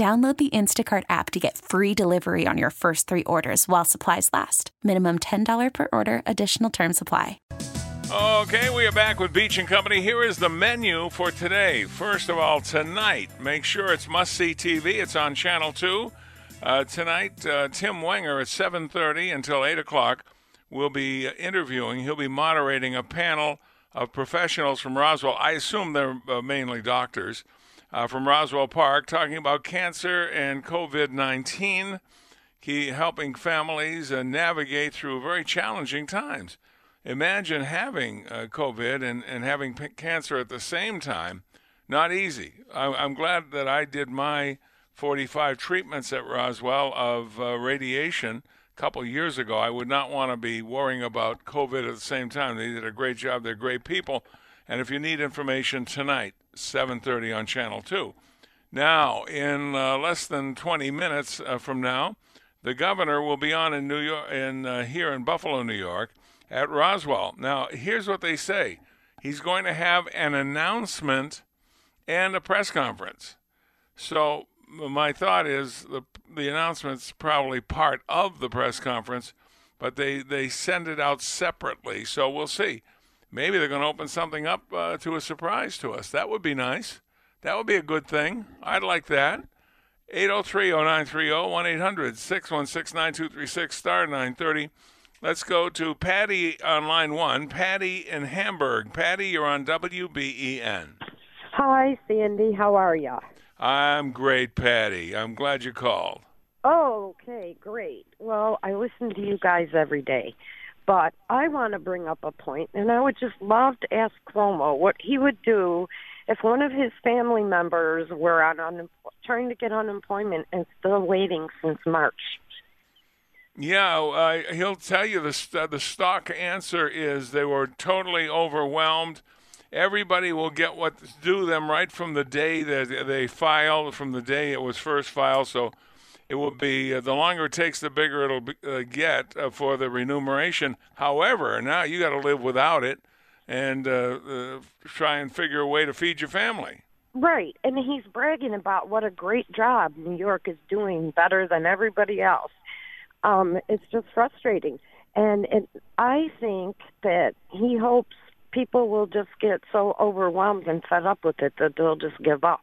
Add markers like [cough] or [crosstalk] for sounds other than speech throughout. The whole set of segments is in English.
Download the Instacart app to get free delivery on your first three orders while supplies last. Minimum $10 per order, additional term supply. Okay, we are back with Beach and Company. Here is the menu for today. First of all, tonight, make sure it's must see TV. It's on Channel 2. Uh, tonight, uh, Tim Wenger at 7.30 until 8 o'clock will be interviewing. He'll be moderating a panel of professionals from Roswell. I assume they're uh, mainly doctors uh, from Roswell Park talking about cancer and COVID 19, He helping families uh, navigate through very challenging times. Imagine having uh, COVID and, and having p- cancer at the same time. Not easy. I, I'm glad that I did my 45 treatments at Roswell of uh, radiation a couple years ago. I would not want to be worrying about COVID at the same time. They did a great job. They're great people. And if you need information tonight, 7:30 on Channel 2. Now, in uh, less than 20 minutes uh, from now, the governor will be on in New York, in uh, here in Buffalo, New York, at Roswell. Now, here's what they say: he's going to have an announcement and a press conference. So, my thought is the the announcement's probably part of the press conference, but they they send it out separately. So we'll see maybe they're going to open something up uh, to a surprise to us. That would be nice. That would be a good thing. I'd like that. 803-0930, 1-800-616-9236, star 930. Let's go to Patty on line one. Patty in Hamburg. Patty, you're on WBEN. Hi, Sandy. How are you? I'm great, Patty. I'm glad you called. Oh, okay, great. Well, I listen to you guys every day. But I want to bring up a point, and I would just love to ask Cuomo what he would do if one of his family members were on un- trying to get unemployment and still waiting since March. Yeah, uh, he'll tell you the st- the stock answer is they were totally overwhelmed. Everybody will get what's due them right from the day that they filed, from the day it was first filed. So it will be uh, the longer it takes, the bigger it'll be, uh, get uh, for the remuneration. However, now you got to live without it and uh, uh, try and figure a way to feed your family. Right, and he's bragging about what a great job New York is doing, better than everybody else. Um, it's just frustrating, and it, I think that he hopes people will just get so overwhelmed and fed up with it that they'll just give up.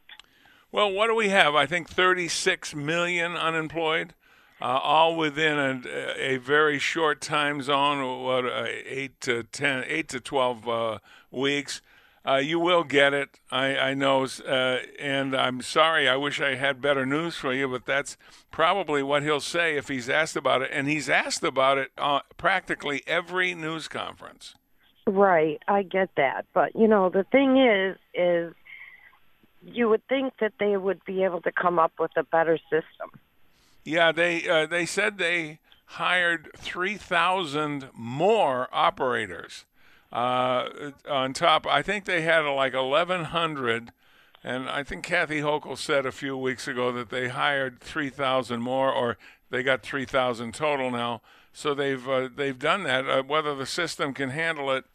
Well, what do we have? I think 36 million unemployed, uh, all within a, a, very short time zone, what uh, eight to 10, eight to 12 uh, weeks. Uh, you will get it, I, I know, uh, and I'm sorry. I wish I had better news for you, but that's probably what he'll say if he's asked about it, and he's asked about it uh, practically every news conference. Right, I get that, but you know the thing is, is you would think that they would be able to come up with a better system. Yeah, they uh, they said they hired three thousand more operators. Uh, on top, I think they had like eleven hundred, and I think Kathy Hochul said a few weeks ago that they hired three thousand more, or they got three thousand total now. So they've uh, they've done that. Uh, whether the system can handle it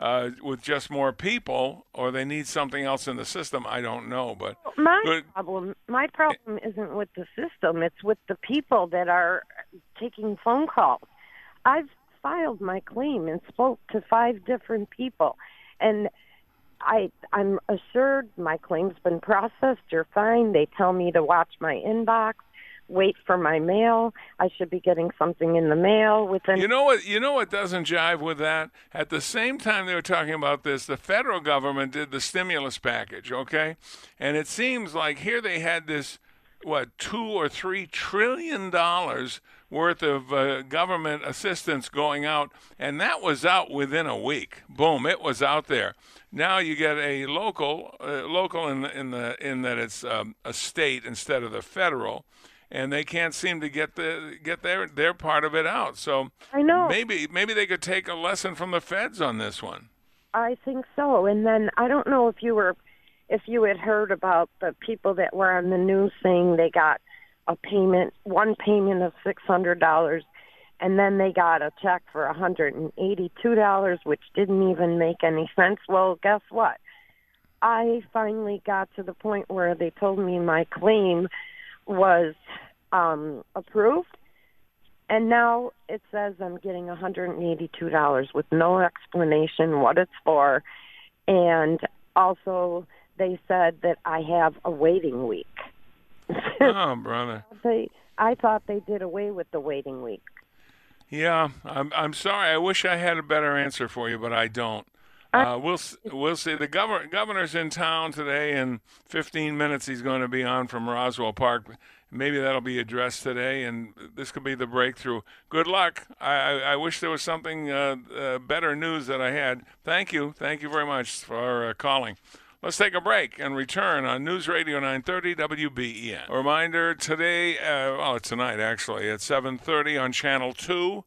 uh, with just more people, or they need something else in the system. I don't know, but my but, problem, my problem isn't with the system; it's with the people that are taking phone calls. I've filed my claim and spoke to five different people, and I I'm assured my claim's been processed. You're fine. They tell me to watch my inbox. Wait for my mail. I should be getting something in the mail within. You know what? You know what doesn't jive with that? At the same time they were talking about this, the federal government did the stimulus package, okay? And it seems like here they had this, what, two or three trillion dollars worth of uh, government assistance going out, and that was out within a week. Boom, it was out there. Now you get a local, uh, local in the, in the in that it's um, a state instead of the federal, and they can't seem to get the get their their part of it out. So I know maybe maybe they could take a lesson from the feds on this one. I think so. And then I don't know if you were if you had heard about the people that were on the news saying they got a payment, one payment of six hundred dollars, and then they got a check for a hundred and eighty-two dollars, which didn't even make any sense. Well, guess what? I finally got to the point where they told me my claim was um, approved, and now it says I'm getting a $182 with no explanation what it's for, and also they said that I have a waiting week. [laughs] oh, brother. They, I thought they did away with the waiting week. Yeah, I'm. I'm sorry. I wish I had a better answer for you, but I don't. Uh, we'll we'll see. The governor governor's in town today. In 15 minutes, he's going to be on from Roswell Park. Maybe that'll be addressed today, and this could be the breakthrough. Good luck. I, I, I wish there was something uh, uh, better news that I had. Thank you. Thank you very much for uh, calling. Let's take a break and return on News Radio 930 WBEN. A reminder today, uh, well, tonight actually, at 7:30 on Channel 2.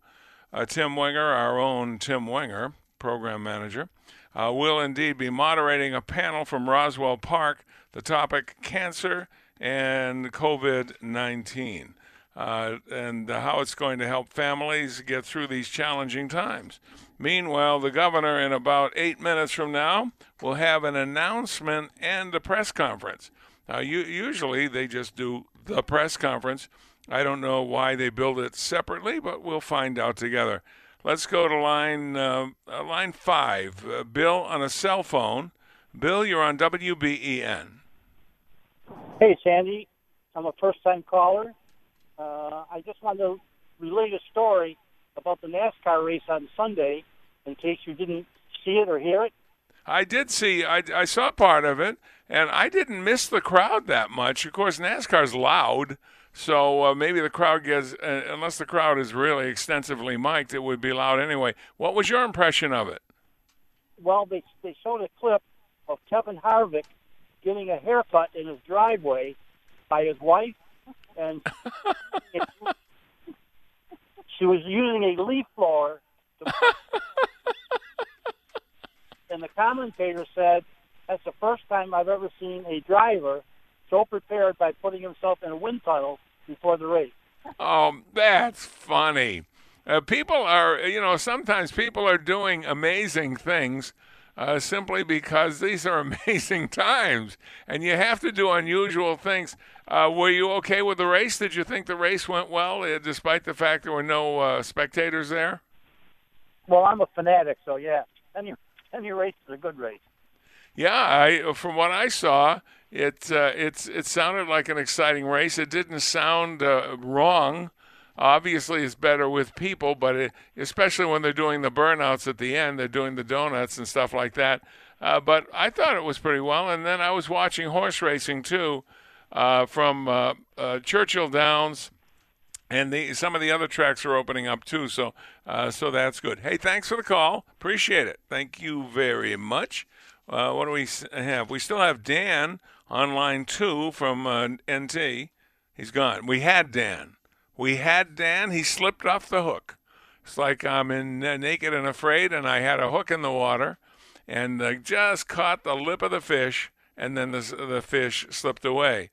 Uh, Tim Wenger, our own Tim Wenger, program manager, uh, will indeed be moderating a panel from Roswell Park. The topic: cancer and COVID 19. Uh, and how it's going to help families get through these challenging times. Meanwhile, the governor, in about eight minutes from now, will have an announcement and a press conference. Now, you, usually they just do the press conference. I don't know why they build it separately, but we'll find out together. Let's go to line uh, uh line five. Uh, Bill on a cell phone. Bill, you're on WBEN. Hey, Sandy. I'm a first-time caller. Uh, I just wanted to relate a story about the NASCAR race on Sunday, in case you didn't see it or hear it. I did see. I, I saw part of it, and I didn't miss the crowd that much. Of course, NASCAR's loud, so uh, maybe the crowd gets. Uh, unless the crowd is really extensively mic'd, it would be loud anyway. What was your impression of it? Well, they they showed a clip of Kevin Harvick getting a haircut in his driveway by his wife, and [laughs] it, she was using a leaf blower. To, [laughs] and the commentator said, "That's the first time I've ever seen a driver so prepared by putting himself in a wind tunnel before the race." Oh, that's funny. Uh, people are, you know, sometimes people are doing amazing things uh, simply because these are [laughs] amazing times and you have to do unusual things. Uh, were you okay with the race? Did you think the race went well, uh, despite the fact there were no uh, spectators there? Well, I'm a fanatic, so yeah, any any race is a good race. Yeah, I from what I saw, it uh, it's it sounded like an exciting race. It didn't sound uh, wrong obviously it's better with people, but it, especially when they're doing the burnouts at the end, they're doing the donuts and stuff like that. Uh, but I thought it was pretty well. And then I was watching horse racing too uh, from uh, uh Churchill Downs. And the, some of the other tracks are opening up too, so so that's good. Hey, thanks for the call. Appreciate it. Thank you very much. Uh, what do we have? We still have Dan on line two from NT. He's gone. We had Dan. We had Dan. He slipped off the hook. It's like I'm in uh, Naked and Afraid, and I had a hook in the water, and uh, just caught the lip of the fish, and then the the fish slipped away.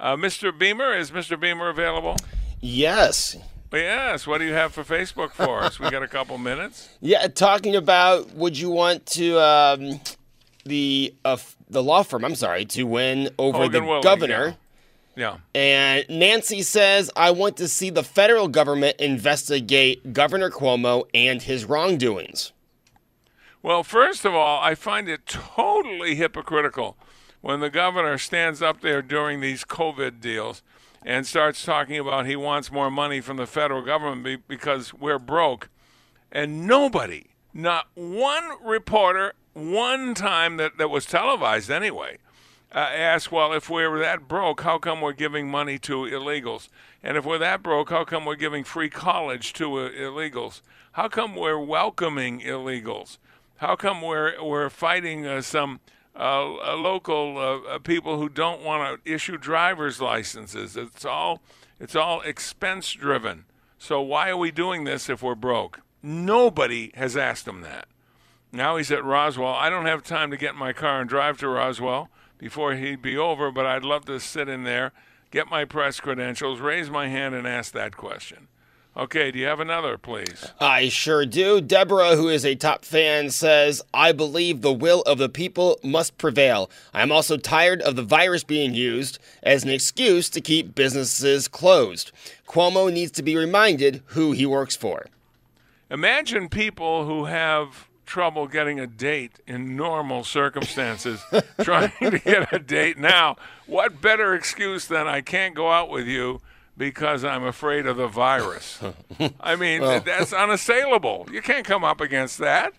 Uh, Mr. Beamer, is Mr. Beamer available? Yes. Yes. What do you have for Facebook for us? We got a couple minutes. [laughs] Yeah, talking about would you want to um, the uh, the law firm? I'm sorry to win over Hogan the Willig, governor. Yeah. Yeah. And Nancy says, I want to see the federal government investigate Governor Cuomo and his wrongdoings. Well, first of all, I find it totally hypocritical when the governor stands up there during these COVID deals and starts talking about he wants more money from the federal government because we're broke. And nobody, not one reporter, one time that, that was televised anyway, uh, asked, well, if we're that broke, how come we're giving money to illegals? And if we're that broke, how come we're giving free college to uh, illegals? How come we're welcoming illegals? How come we're, we're fighting uh, some uh, local uh, people who don't want to issue driver's licenses? It's all, it's all expense driven. So why are we doing this if we're broke? Nobody has asked him that. Now he's at Roswell. I don't have time to get in my car and drive to Roswell before he'd be over, but I'd love to sit in there, get my press credentials, raise my hand, and ask that question. Okay, do you have another, please? I sure do. Deborah, who is a top fan, says, I believe the will of the people must prevail. I'm also tired of the virus being used as an excuse to keep businesses closed. Cuomo needs to be reminded who he works for. Imagine people who have trouble getting a date in normal circumstances, [laughs] trying to get a date now. What better excuse than I can't go out with you because I'm afraid of the virus? [laughs] I mean, well. that's unassailable. You can't come up against that.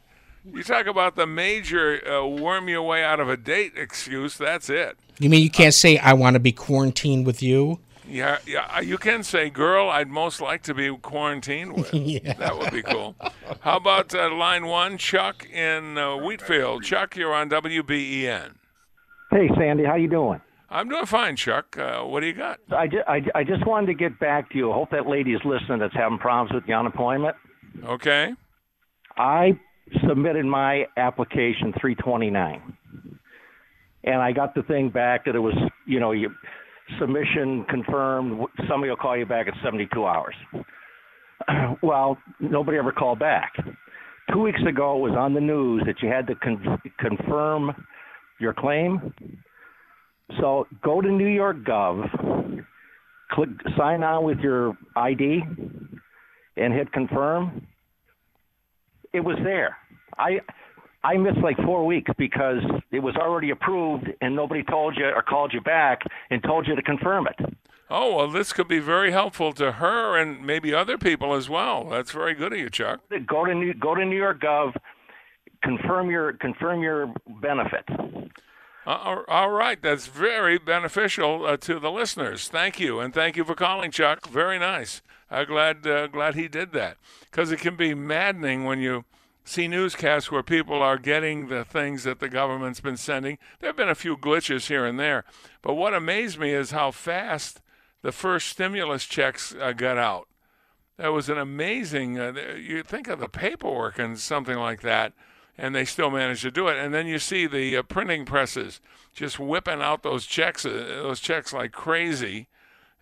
You talk about the major uh, worm your way out of a date excuse. That's it. You mean you can't say I want to be quarantined with you? Yeah, yeah. Uh, you can say, "Girl, I'd most like to be quarantined [laughs] with." yeah. That would be cool. How about uh, line one, Chuck in uh, Wheatfield? Chuck, you're on WBEN. Hey, Sandy, how you doing? I'm doing fine, Chuck. Uh, what do you got? I, just, I, I just wanted to get back to you. I hope that lady is listening that's having problems with the unemployment. Okay. I submitted my application 329, and I got the thing back that it was, you know, you submission confirmed. Somebody will call you back at 72 hours. [clears throat] Well, nobody ever called back. Two weeks ago, it was on the news that you had to con- confirm your claim. So go to New York Gov, click sign on with your ID, and hit confirm. It was there. I I missed like four weeks because it was already approved and nobody told you or called you back and told you to confirm it. Oh well, this could be very helpful to her and maybe other people as well. That's very good of you, Chuck. Go to New, go to New York Gov, confirm your confirm your benefit. Uh, all right, that's very beneficial uh, to the listeners. Thank you, and thank you for calling, Chuck. Very nice. I'm glad uh, glad he did that because it can be maddening when you see newscasts where people are getting the things that the government's been sending. There have been a few glitches here and there, but what amazed me is how fast the first stimulus checks uh, got out. That was an amazing. Uh, you think of the paperwork and something like that, and they still managed to do it. And then you see the uh, printing presses just whipping out those checks, uh, those checks like crazy.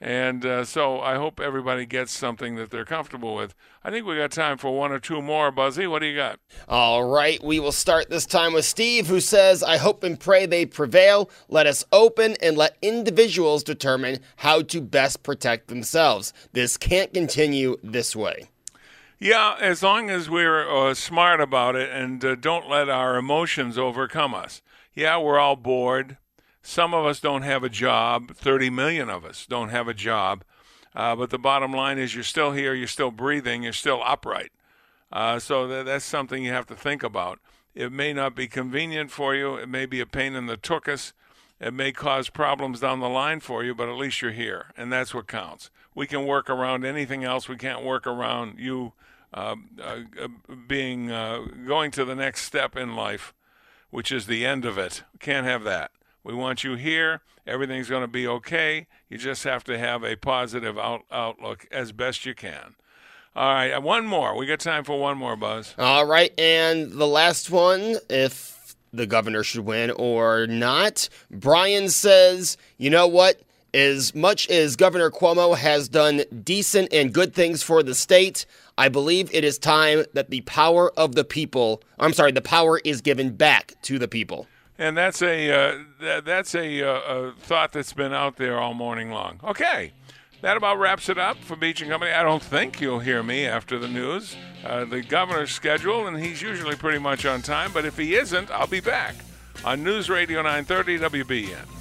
And uh, so I hope everybody gets something that they're comfortable with. I think we got time for one or two more, Buzzy. What do you got? All right, we will start this time with Steve, who says, I hope and pray they prevail. Let us open and let individuals determine how to best protect themselves. This can't continue this way. Yeah, as long as we're uh, smart about it and uh, don't let our emotions overcome us. Yeah, we're all bored. Some of us don't have a job. 30 million of us don't have a job. Uh, but the bottom line is you're still here, you're still breathing, you're still upright. Uh, so th- that's something you have to think about. It may not be convenient for you. It may be a pain in the tuchus. It may cause problems down the line for you, but at least you're here, and that's what counts. We can work around anything else. We can't work around you uh, uh, being uh, going to the next step in life, which is the end of it. Can't have that. We want you here. Everything's going to be okay. You just have to have a positive out- outlook as best you can. All right, one more. We got time for one more, Buzz. All right, and the last one, if the governor should win or not, Brian says, you know what? As much as Governor Cuomo has done decent and good things for the state, I believe it is time that the power of the people, I'm sorry, the power is given back to the people. And that's a uh, th- that's a, uh, a, thought that's been out there all morning long. Okay, that about wraps it up for Beach and Company. I don't think you'll hear me after the news. Uh, the governor's schedule, and he's usually pretty much on time. But if he isn't, I'll be back on News Radio 930 WBEN.